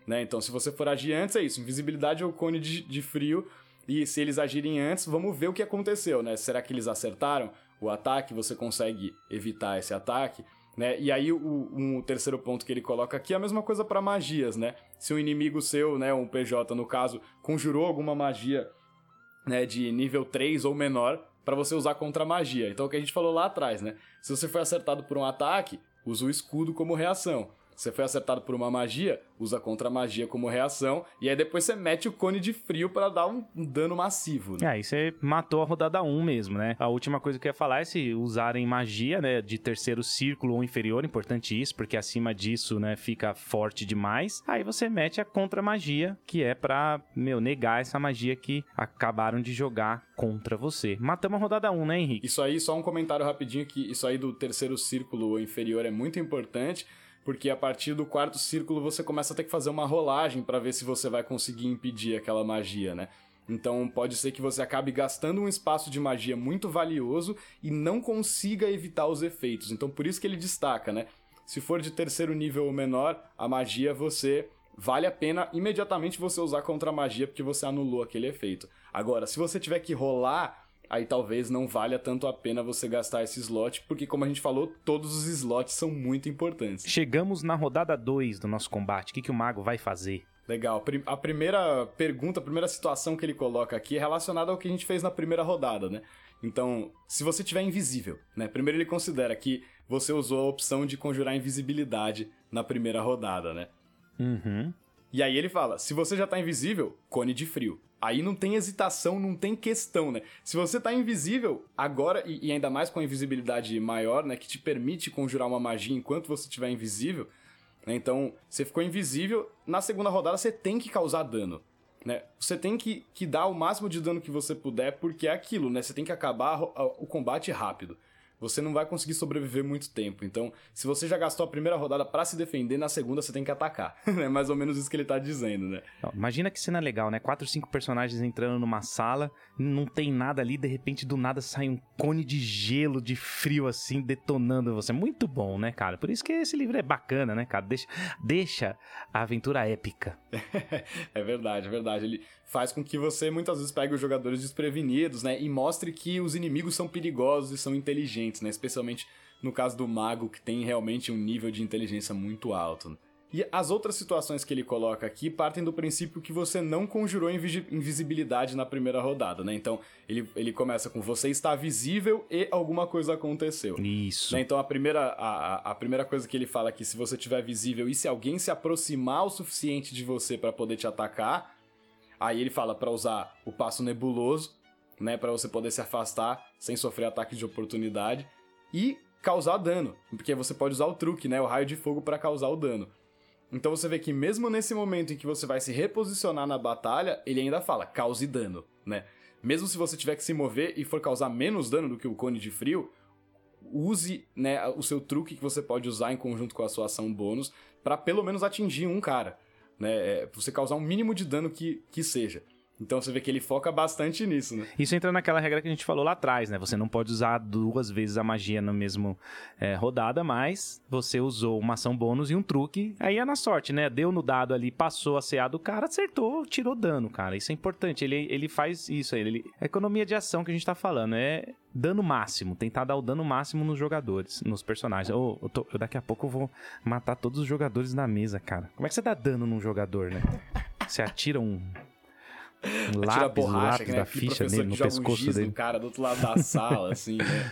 Né? Então, se você for agir antes, é isso. Invisibilidade ou cone de, de frio. E se eles agirem antes, vamos ver o que aconteceu, né? Será que eles acertaram o ataque? Você consegue evitar esse ataque? Né? E aí, o, um terceiro ponto que ele coloca aqui é a mesma coisa para magias, né? Se um inimigo seu, né, um PJ no caso, conjurou alguma magia né, de nível 3 ou menor para você usar contra magia. Então, o que a gente falou lá atrás, né? Se você foi acertado por um ataque, usa o escudo como reação. Você foi acertado por uma magia, usa contra magia como reação, e aí depois você mete o cone de frio para dar um, um, dano massivo. Né? Aí você matou a rodada 1 mesmo, né? A última coisa que eu ia falar é se usarem magia, né, de terceiro círculo ou inferior, importante isso, porque acima disso, né, fica forte demais. Aí você mete a contra magia, que é pra, meu, negar essa magia que acabaram de jogar contra você. Matamos a rodada 1, né, Henrique? Isso aí, só um comentário rapidinho que isso aí do terceiro círculo ou inferior é muito importante porque a partir do quarto círculo você começa a ter que fazer uma rolagem para ver se você vai conseguir impedir aquela magia, né? Então pode ser que você acabe gastando um espaço de magia muito valioso e não consiga evitar os efeitos. Então por isso que ele destaca, né? Se for de terceiro nível ou menor, a magia você vale a pena imediatamente você usar contra a magia porque você anulou aquele efeito. Agora, se você tiver que rolar aí talvez não valha tanto a pena você gastar esse slot, porque como a gente falou, todos os slots são muito importantes. Chegamos na rodada 2 do nosso combate. O que, que o mago vai fazer? Legal. A primeira pergunta, a primeira situação que ele coloca aqui é relacionada ao que a gente fez na primeira rodada, né? Então, se você tiver invisível, né? Primeiro ele considera que você usou a opção de conjurar invisibilidade na primeira rodada, né? Uhum. E aí ele fala: se você já tá invisível, cone de frio. Aí não tem hesitação, não tem questão, né? Se você tá invisível, agora, e, e, ainda mais com a invisibilidade maior, né? Que te permite conjurar uma magia enquanto você estiver invisível. Né? Então, você ficou invisível, na segunda rodada você tem que causar dano. Né? Você tem que, que dar o máximo de dano que você puder, porque é aquilo, né? Você tem que acabar o combate rápido você não vai conseguir sobreviver muito tempo. Então, se você já gastou a primeira rodada para se defender, na segunda você tem que atacar. é mais ou menos isso que ele tá dizendo, né? Não, imagina que cena legal, né? Quatro, cinco personagens entrando numa sala, não tem nada ali, de repente do nada sai um cone de gelo, de frio assim, detonando você. Muito bom, né, cara? Por isso que esse livro é bacana, né, cara? Deixa, deixa a aventura épica. é verdade, é verdade. Ele faz com que você muitas vezes pegue os jogadores desprevenidos, né? E mostre que os inimigos são perigosos e são inteligentes, né? Especialmente no caso do mago, que tem realmente um nível de inteligência muito alto. E as outras situações que ele coloca aqui partem do princípio que você não conjurou invisibilidade na primeira rodada, né? Então, ele, ele começa com você está visível e alguma coisa aconteceu. Isso. Né? Então, a primeira, a, a primeira coisa que ele fala aqui, se você estiver visível e se alguém se aproximar o suficiente de você para poder te atacar, Aí ele fala para usar o passo nebuloso, né, para você poder se afastar sem sofrer ataque de oportunidade e causar dano, porque você pode usar o truque, né, o raio de fogo para causar o dano. Então você vê que mesmo nesse momento em que você vai se reposicionar na batalha, ele ainda fala cause dano, né? Mesmo se você tiver que se mover e for causar menos dano do que o cone de frio, use né, o seu truque que você pode usar em conjunto com a sua ação bônus para pelo menos atingir um cara né? É, você causar um mínimo de dano que, que seja. Então você vê que ele foca bastante nisso, né? Isso entra naquela regra que a gente falou lá atrás, né? Você não pode usar duas vezes a magia na mesma é, rodada, mas você usou uma ação bônus e um truque, aí é na sorte, né? Deu no dado ali, passou a CA do cara, acertou, tirou dano, cara. Isso é importante. Ele, ele faz isso aí. Ele, economia de ação que a gente tá falando é dano máximo, tentar dar o dano máximo nos jogadores, nos personagens. Oh, eu tô, eu daqui a pouco eu vou matar todos os jogadores da mesa, cara. Como é que você dá dano num jogador, né? Você atira um um lápis, borracha, lápis né? da ficha nele no pescoço um dele. cara do outro lado da sala, assim, né?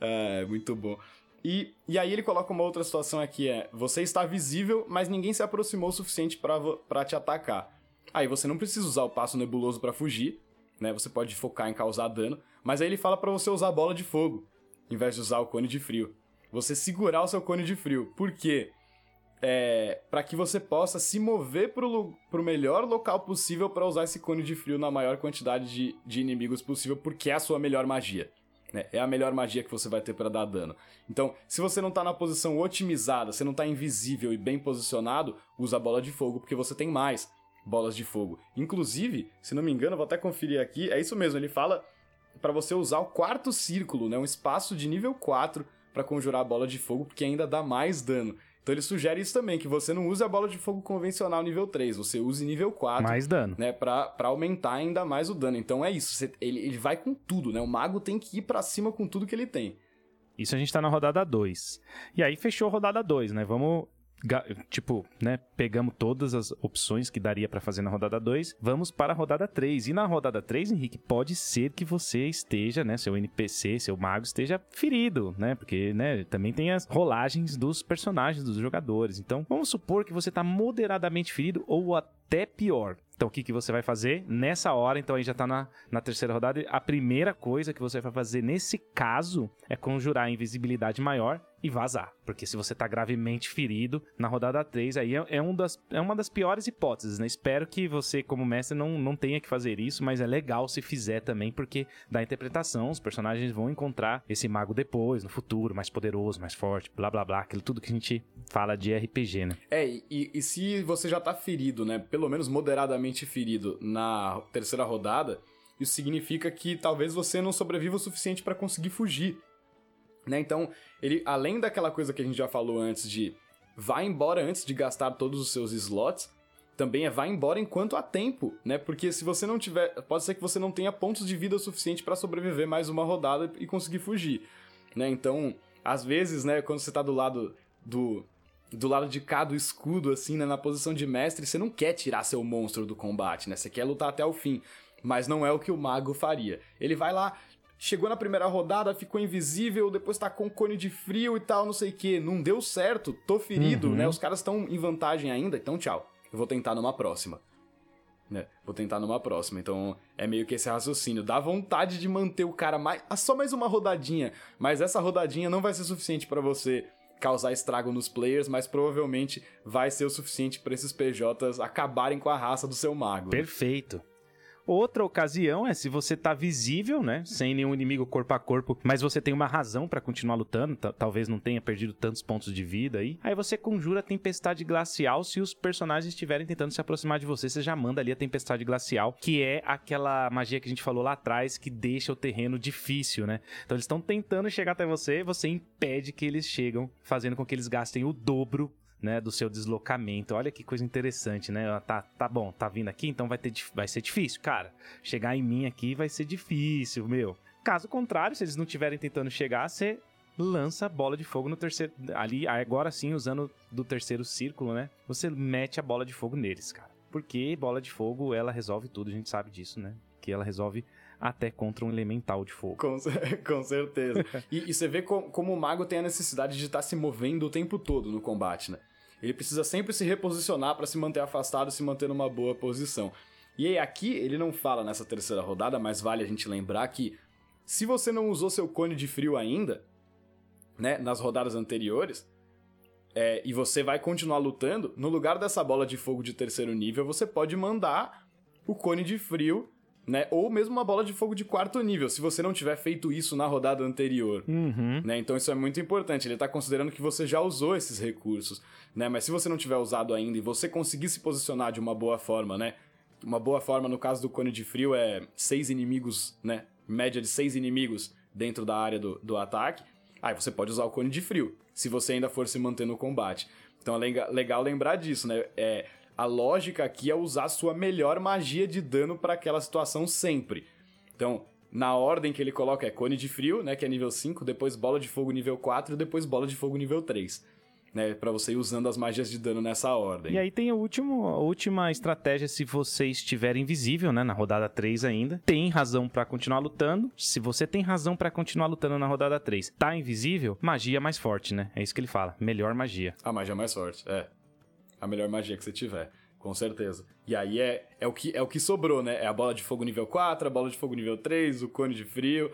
É, muito bom. E, e aí ele coloca uma outra situação aqui, é... Você está visível, mas ninguém se aproximou o suficiente para te atacar. Aí você não precisa usar o passo nebuloso para fugir, né? Você pode focar em causar dano. Mas aí ele fala para você usar a bola de fogo, em vez de usar o cone de frio. Você segurar o seu cone de frio. Por quê? É, para que você possa se mover para o melhor local possível para usar esse cone de frio na maior quantidade de, de inimigos possível, porque é a sua melhor magia. Né? É a melhor magia que você vai ter para dar dano. Então, se você não tá na posição otimizada, você não tá invisível e bem posicionado, usa a bola de fogo, porque você tem mais bolas de fogo. Inclusive, se não me engano, vou até conferir aqui, é isso mesmo, ele fala para você usar o quarto círculo, né? um espaço de nível 4 para conjurar a bola de fogo, porque ainda dá mais dano. Então ele sugere isso também, que você não use a bola de fogo convencional nível 3, você use nível 4. Mais dano. Né, pra, pra aumentar ainda mais o dano. Então é isso, você, ele, ele vai com tudo, né? O mago tem que ir para cima com tudo que ele tem. Isso a gente tá na rodada 2. E aí fechou a rodada 2, né? Vamos tipo, né, pegamos todas as opções que daria para fazer na rodada 2, vamos para a rodada 3. E na rodada 3, Henrique, pode ser que você esteja, né, seu NPC, seu mago esteja ferido, né? Porque, né, também tem as rolagens dos personagens dos jogadores. Então, vamos supor que você tá moderadamente ferido ou até pior. Então, o que, que você vai fazer nessa hora? Então, aí já tá na, na terceira rodada. A primeira coisa que você vai fazer nesse caso é conjurar a invisibilidade maior e vazar. Porque se você tá gravemente ferido na rodada 3, aí é, é, um das, é uma das piores hipóteses, né? Espero que você, como mestre, não, não tenha que fazer isso, mas é legal se fizer também, porque da interpretação, os personagens vão encontrar esse mago depois, no futuro, mais poderoso, mais forte, blá blá blá, aquilo tudo que a gente fala de RPG, né? É, e, e se você já tá ferido, né? Pelo menos moderadamente ferido na terceira rodada, isso significa que talvez você não sobreviva o suficiente para conseguir fugir. Né? Então, ele, além daquela coisa que a gente já falou antes de vá embora antes de gastar todos os seus slots, também é vá embora enquanto há tempo, né? Porque se você não tiver, pode ser que você não tenha pontos de vida suficiente para sobreviver mais uma rodada e conseguir fugir, né? Então, às vezes, né, quando você tá do lado do do lado de cá do escudo assim, né, na posição de mestre, você não quer tirar seu monstro do combate, né? Você quer lutar até o fim, mas não é o que o mago faria. Ele vai lá, chegou na primeira rodada, ficou invisível, depois tá com cone de frio e tal, não sei o que. Não deu certo, tô ferido, uhum. né? Os caras estão em vantagem ainda, então tchau. Eu vou tentar numa próxima. Né? Vou tentar numa próxima. Então é meio que esse raciocínio. Dá vontade de manter o cara mais. Ah, só mais uma rodadinha. Mas essa rodadinha não vai ser suficiente para você causar estrago nos players, mas provavelmente vai ser o suficiente para esses PJs acabarem com a raça do seu mago. Perfeito. Outra ocasião é se você tá visível, né? Sem nenhum inimigo corpo a corpo, mas você tem uma razão para continuar lutando, talvez não tenha perdido tantos pontos de vida aí. Aí você conjura a tempestade glacial se os personagens estiverem tentando se aproximar de você, você já manda ali a tempestade glacial, que é aquela magia que a gente falou lá atrás que deixa o terreno difícil, né? Então eles estão tentando chegar até você, você impede que eles chegam, fazendo com que eles gastem o dobro né, do seu deslocamento. Olha que coisa interessante, né? Tá, tá bom, tá vindo aqui, então vai, ter, vai ser difícil. Cara, chegar em mim aqui vai ser difícil, meu. Caso contrário, se eles não estiverem tentando chegar, você lança a bola de fogo no terceiro. Ali, agora sim, usando do terceiro círculo, né? Você mete a bola de fogo neles, cara. Porque bola de fogo, ela resolve tudo, a gente sabe disso, né? Que ela resolve até contra um elemental de fogo. Com, com certeza. e, e, você vê como, como, o mago tem a necessidade de estar tá se movendo o tempo todo no combate, né? Ele precisa sempre se reposicionar para se manter afastado e se manter numa boa posição. E aí, aqui ele não fala nessa terceira rodada, mas vale a gente lembrar que se você não usou seu cone de frio ainda, né, nas rodadas anteriores, é, e você vai continuar lutando, no lugar dessa bola de fogo de terceiro nível, você pode mandar o cone de frio né? Ou mesmo uma bola de fogo de quarto nível, se você não tiver feito isso na rodada anterior, uhum. né? Então isso é muito importante. Ele está considerando que você já usou esses recursos, né? Mas se você não tiver usado ainda e você conseguir se posicionar de uma boa forma, né? Uma boa forma no caso do cone de frio é seis inimigos, né? Média de seis inimigos dentro da área do, do ataque. Aí você pode usar o cone de frio, se você ainda for se manter no combate. Então é legal lembrar disso, né? É, a lógica aqui é usar sua melhor magia de dano para aquela situação sempre. Então, na ordem que ele coloca é cone de frio, né, que é nível 5, depois bola de fogo nível 4 e depois bola de fogo nível 3. Né, para você ir usando as magias de dano nessa ordem. E aí tem o último, a última estratégia se você estiver invisível, né, na rodada 3 ainda. Tem razão para continuar lutando. Se você tem razão para continuar lutando na rodada 3, tá invisível, magia mais forte, né? É isso que ele fala, melhor magia. A magia mais forte, é a melhor magia que você tiver. Com certeza. E aí é, é, o que, é o que sobrou, né? É a bola de fogo nível 4, a bola de fogo nível 3, o cone de frio,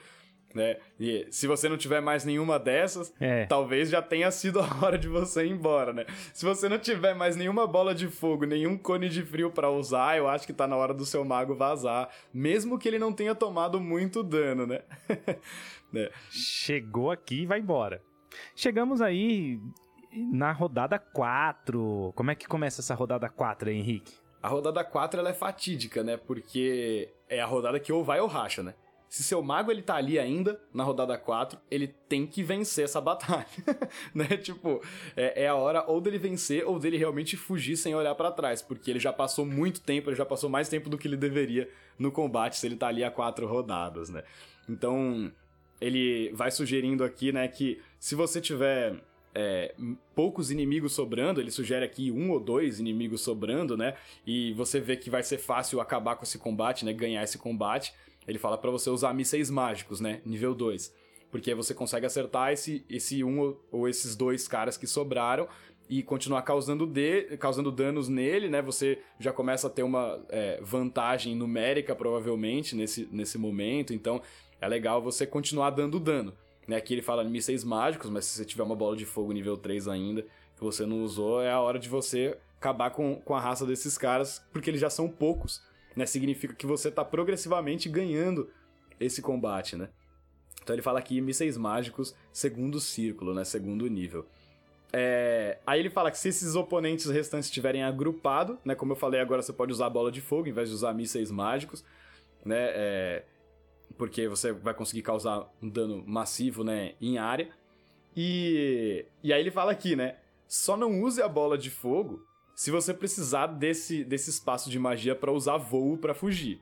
né? E se você não tiver mais nenhuma dessas, é. talvez já tenha sido a hora de você ir embora, né? Se você não tiver mais nenhuma bola de fogo, nenhum cone de frio para usar, eu acho que tá na hora do seu mago vazar, mesmo que ele não tenha tomado muito dano, né? né? Chegou aqui e vai embora. Chegamos aí na rodada 4. Como é que começa essa rodada 4 aí, Henrique? A rodada 4 ela é fatídica, né? Porque é a rodada que ou vai ou racha, né? Se seu mago ele tá ali ainda, na rodada 4, ele tem que vencer essa batalha, né? Tipo, é, é, a hora ou dele vencer ou dele realmente fugir sem olhar para trás, porque ele já passou muito tempo, ele já passou mais tempo do que ele deveria no combate se ele tá ali a quatro rodadas, né? Então, ele vai sugerindo aqui, né, que se você tiver é, poucos inimigos sobrando, ele sugere aqui um ou dois inimigos sobrando, né? E você vê que vai ser fácil acabar com esse combate, né? Ganhar esse combate. Ele fala para você usar mísseis mágicos, né? Nível 2. Porque você consegue acertar esse, esse um ou esses dois caras que sobraram e continuar causando, de, causando danos nele, né? Você já começa a ter uma é, vantagem numérica, provavelmente, nesse, nesse momento. Então, é legal você continuar dando dano. Né? Aqui ele fala mísseis mágicos, mas se você tiver uma bola de fogo nível 3 ainda, que você não usou, é a hora de você acabar com, com a raça desses caras, porque eles já são poucos. Né? Significa que você está progressivamente ganhando esse combate, né? Então ele fala aqui mísseis mágicos segundo círculo, né? Segundo nível. É... Aí ele fala que se esses oponentes restantes estiverem agrupados, né? Como eu falei, agora você pode usar a bola de fogo em vez de usar mísseis mágicos, né? É porque você vai conseguir causar um dano massivo, né, em área. E, e aí ele fala aqui, né, só não use a bola de fogo se você precisar desse, desse espaço de magia para usar voo para fugir,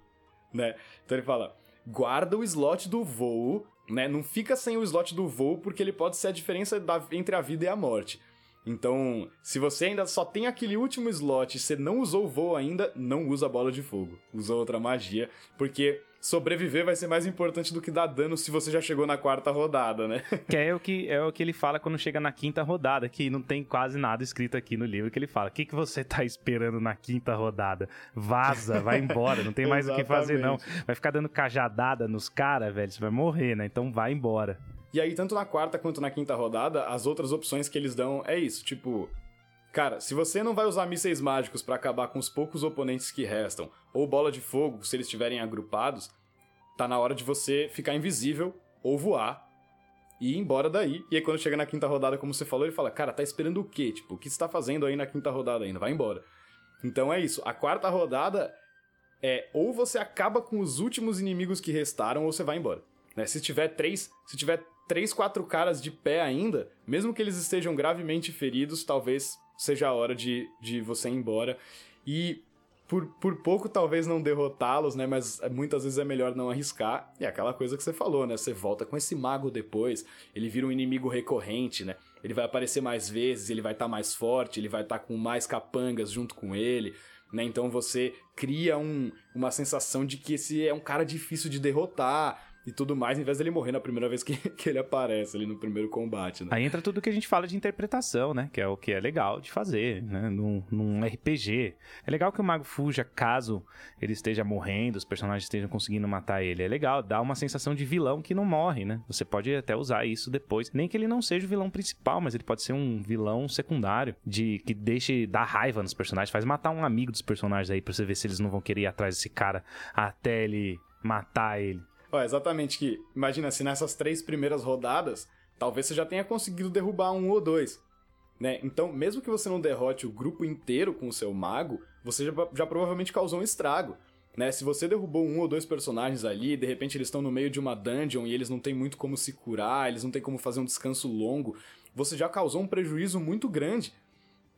né? Então ele fala, guarda o slot do voo, né? Não fica sem o slot do voo porque ele pode ser a diferença da, entre a vida e a morte. Então, se você ainda só tem aquele último slot e você não usou o voo ainda, não usa a bola de fogo. Usa outra magia, porque sobreviver vai ser mais importante do que dar dano se você já chegou na quarta rodada, né? Que é o que, é o que ele fala quando chega na quinta rodada, que não tem quase nada escrito aqui no livro que ele fala. O que, que você tá esperando na quinta rodada? Vaza, vai embora, não tem mais o que fazer não. Vai ficar dando cajadada nos caras, velho, você vai morrer, né? Então vai embora. E aí, tanto na quarta quanto na quinta rodada, as outras opções que eles dão é isso, tipo, Cara, se você não vai usar mísseis mágicos para acabar com os poucos oponentes que restam, ou bola de fogo se eles estiverem agrupados, tá na hora de você ficar invisível ou voar e ir embora daí. E aí quando chega na quinta rodada, como você falou, ele fala: "Cara, tá esperando o quê? Tipo, o que você tá fazendo aí na quinta rodada ainda? Vai embora". Então é isso. A quarta rodada é ou você acaba com os últimos inimigos que restaram ou você vai embora. Né? Se tiver três, se tiver três, quatro caras de pé ainda, mesmo que eles estejam gravemente feridos, talvez seja a hora de, de você ir embora. E por, por pouco talvez não derrotá-los, né? Mas muitas vezes é melhor não arriscar. E é aquela coisa que você falou, né? Você volta com esse mago depois, ele vira um inimigo recorrente, né? Ele vai aparecer mais vezes, ele vai estar tá mais forte, ele vai estar tá com mais capangas junto com ele. Né? Então você cria um, uma sensação de que esse é um cara difícil de derrotar, e tudo mais, em vez dele morrer na primeira vez que, que ele aparece ali no primeiro combate, né? Aí entra tudo que a gente fala de interpretação, né? Que é o que é legal de fazer, né? Num, num RPG. É legal que o mago fuja caso ele esteja morrendo, os personagens estejam conseguindo matar ele. É legal, dá uma sensação de vilão que não morre, né? Você pode até usar isso depois. Nem que ele não seja o vilão principal, mas ele pode ser um vilão secundário, de que deixe dar raiva nos personagens, faz matar um amigo dos personagens aí pra você ver se eles não vão querer ir atrás desse cara até ele matar ele. Ó, exatamente que, imagina, se nessas três primeiras rodadas, talvez você já tenha conseguido derrubar um ou dois. Né? Então, mesmo que você não derrote o grupo inteiro com o seu mago, você já, já provavelmente causou um estrago. Né? Se você derrubou um ou dois personagens ali, de repente eles estão no meio de uma dungeon e eles não têm muito como se curar, eles não têm como fazer um descanso longo, você já causou um prejuízo muito grande.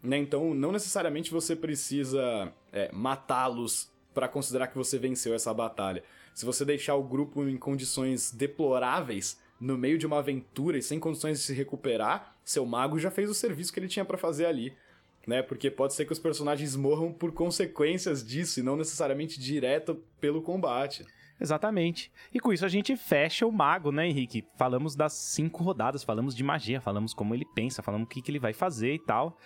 Né? Então, não necessariamente você precisa é, matá-los para considerar que você venceu essa batalha. Se você deixar o grupo em condições deploráveis, no meio de uma aventura e sem condições de se recuperar, seu mago já fez o serviço que ele tinha para fazer ali. Né? Porque pode ser que os personagens morram por consequências disso e não necessariamente direto pelo combate. Exatamente. E com isso a gente fecha o mago, né, Henrique? Falamos das cinco rodadas, falamos de magia, falamos como ele pensa, falamos o que, que ele vai fazer e tal.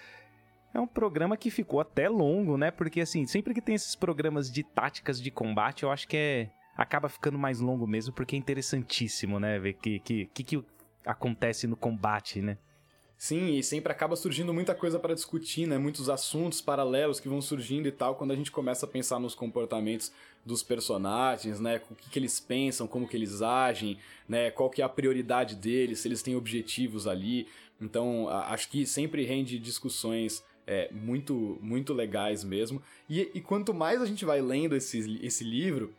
É um programa que ficou até longo, né? Porque, assim, sempre que tem esses programas de táticas de combate, eu acho que é. Acaba ficando mais longo mesmo, porque é interessantíssimo, né? Ver que, que, que, que acontece no combate, né? Sim, e sempre acaba surgindo muita coisa para discutir, né? Muitos assuntos paralelos que vão surgindo e tal, quando a gente começa a pensar nos comportamentos dos personagens, né? O que, que eles pensam, como que eles agem, né? Qual que é a prioridade deles, se eles têm objetivos ali. Então, acho que sempre rende discussões é, muito, muito legais mesmo. E, e quanto mais a gente vai lendo esse, esse livro,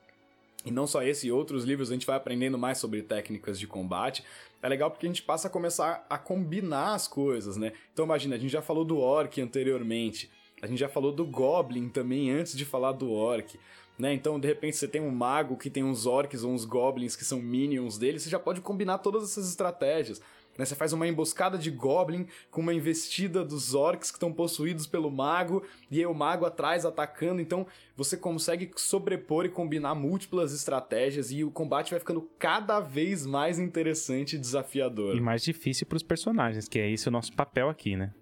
e não só esse e outros livros, a gente vai aprendendo mais sobre técnicas de combate. É legal porque a gente passa a começar a combinar as coisas, né? Então imagina, a gente já falou do Orc anteriormente, a gente já falou do Goblin também antes de falar do Orc. Né? Então, de repente, você tem um mago que tem uns orcs ou uns goblins que são minions dele, você já pode combinar todas essas estratégias. Né? Você faz uma emboscada de Goblin com uma investida dos orcs que estão possuídos pelo mago, e aí o mago atrás atacando, então você consegue sobrepor e combinar múltiplas estratégias e o combate vai ficando cada vez mais interessante e desafiador. E mais difícil para os personagens, que é esse o nosso papel aqui, né?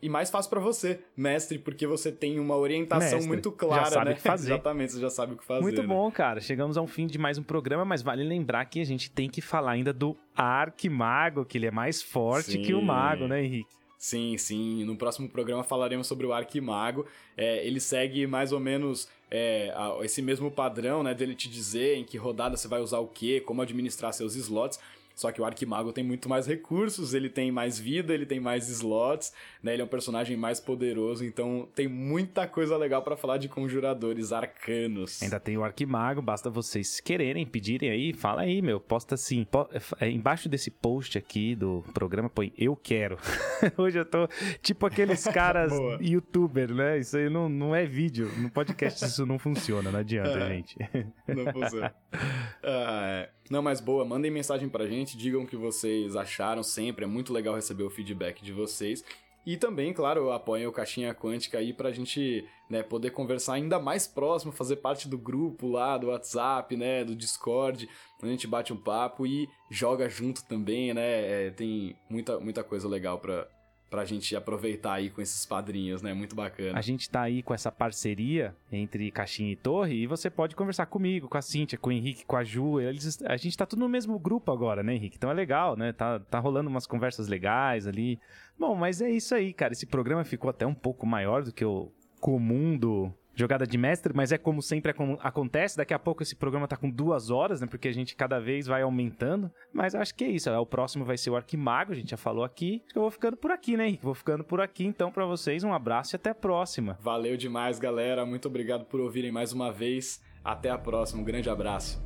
E mais fácil para você, mestre, porque você tem uma orientação mestre, muito clara, já sabe né? O que fazer. Exatamente, você já sabe o que fazer. Muito né? bom, cara. Chegamos ao fim de mais um programa, mas vale lembrar que a gente tem que falar ainda do Arquimago, que ele é mais forte Sim. que o Mago, né, Henrique? Sim, sim. No próximo programa falaremos sobre o Arquimago. É, ele segue mais ou menos é, esse mesmo padrão, né? Dele te dizer em que rodada você vai usar o quê, como administrar seus slots. Só que o Arquimago tem muito mais recursos, ele tem mais vida, ele tem mais slots, né? Ele é um personagem mais poderoso, então tem muita coisa legal para falar de conjuradores arcanos. Ainda tem o Arquimago, basta vocês quererem, pedirem aí, fala aí, meu, posta assim. Po é, embaixo desse post aqui do programa põe eu quero. Hoje eu tô tipo aqueles caras youtuber, né? Isso aí não, não é vídeo, no podcast isso não funciona, não adianta, é, gente. Não funciona. ah, é. Não, mas boa, mandem mensagem pra gente, digam o que vocês acharam sempre, é muito legal receber o feedback de vocês. E também, claro, apoiem o Caixinha Quântica aí pra gente né, poder conversar ainda mais próximo, fazer parte do grupo lá, do WhatsApp, né, do Discord, a gente bate um papo e joga junto também, né, é, tem muita, muita coisa legal pra, pra gente aproveitar aí com esses padrinhos, né? Muito bacana. A gente tá aí com essa parceria entre Caixinha e Torre e você pode conversar comigo, com a Cíntia, com o Henrique, com a Ju. Eles, a gente tá tudo no mesmo grupo agora, né, Henrique? Então é legal, né? Tá, tá rolando umas conversas legais ali. Bom, mas é isso aí, cara. Esse programa ficou até um pouco maior do que o comum do, jogada de mestre, mas é como sempre acontece. Daqui a pouco esse programa tá com duas horas, né? Porque a gente cada vez vai aumentando. Mas acho que é isso. O próximo vai ser o Arquimago, a gente já falou aqui. Eu vou ficando por aqui, né, Henrique? Vou ficando por aqui. Então, para vocês, um abraço e até a próxima. Valeu demais, galera. Muito obrigado por ouvirem mais uma vez. Até a próxima. Um grande abraço.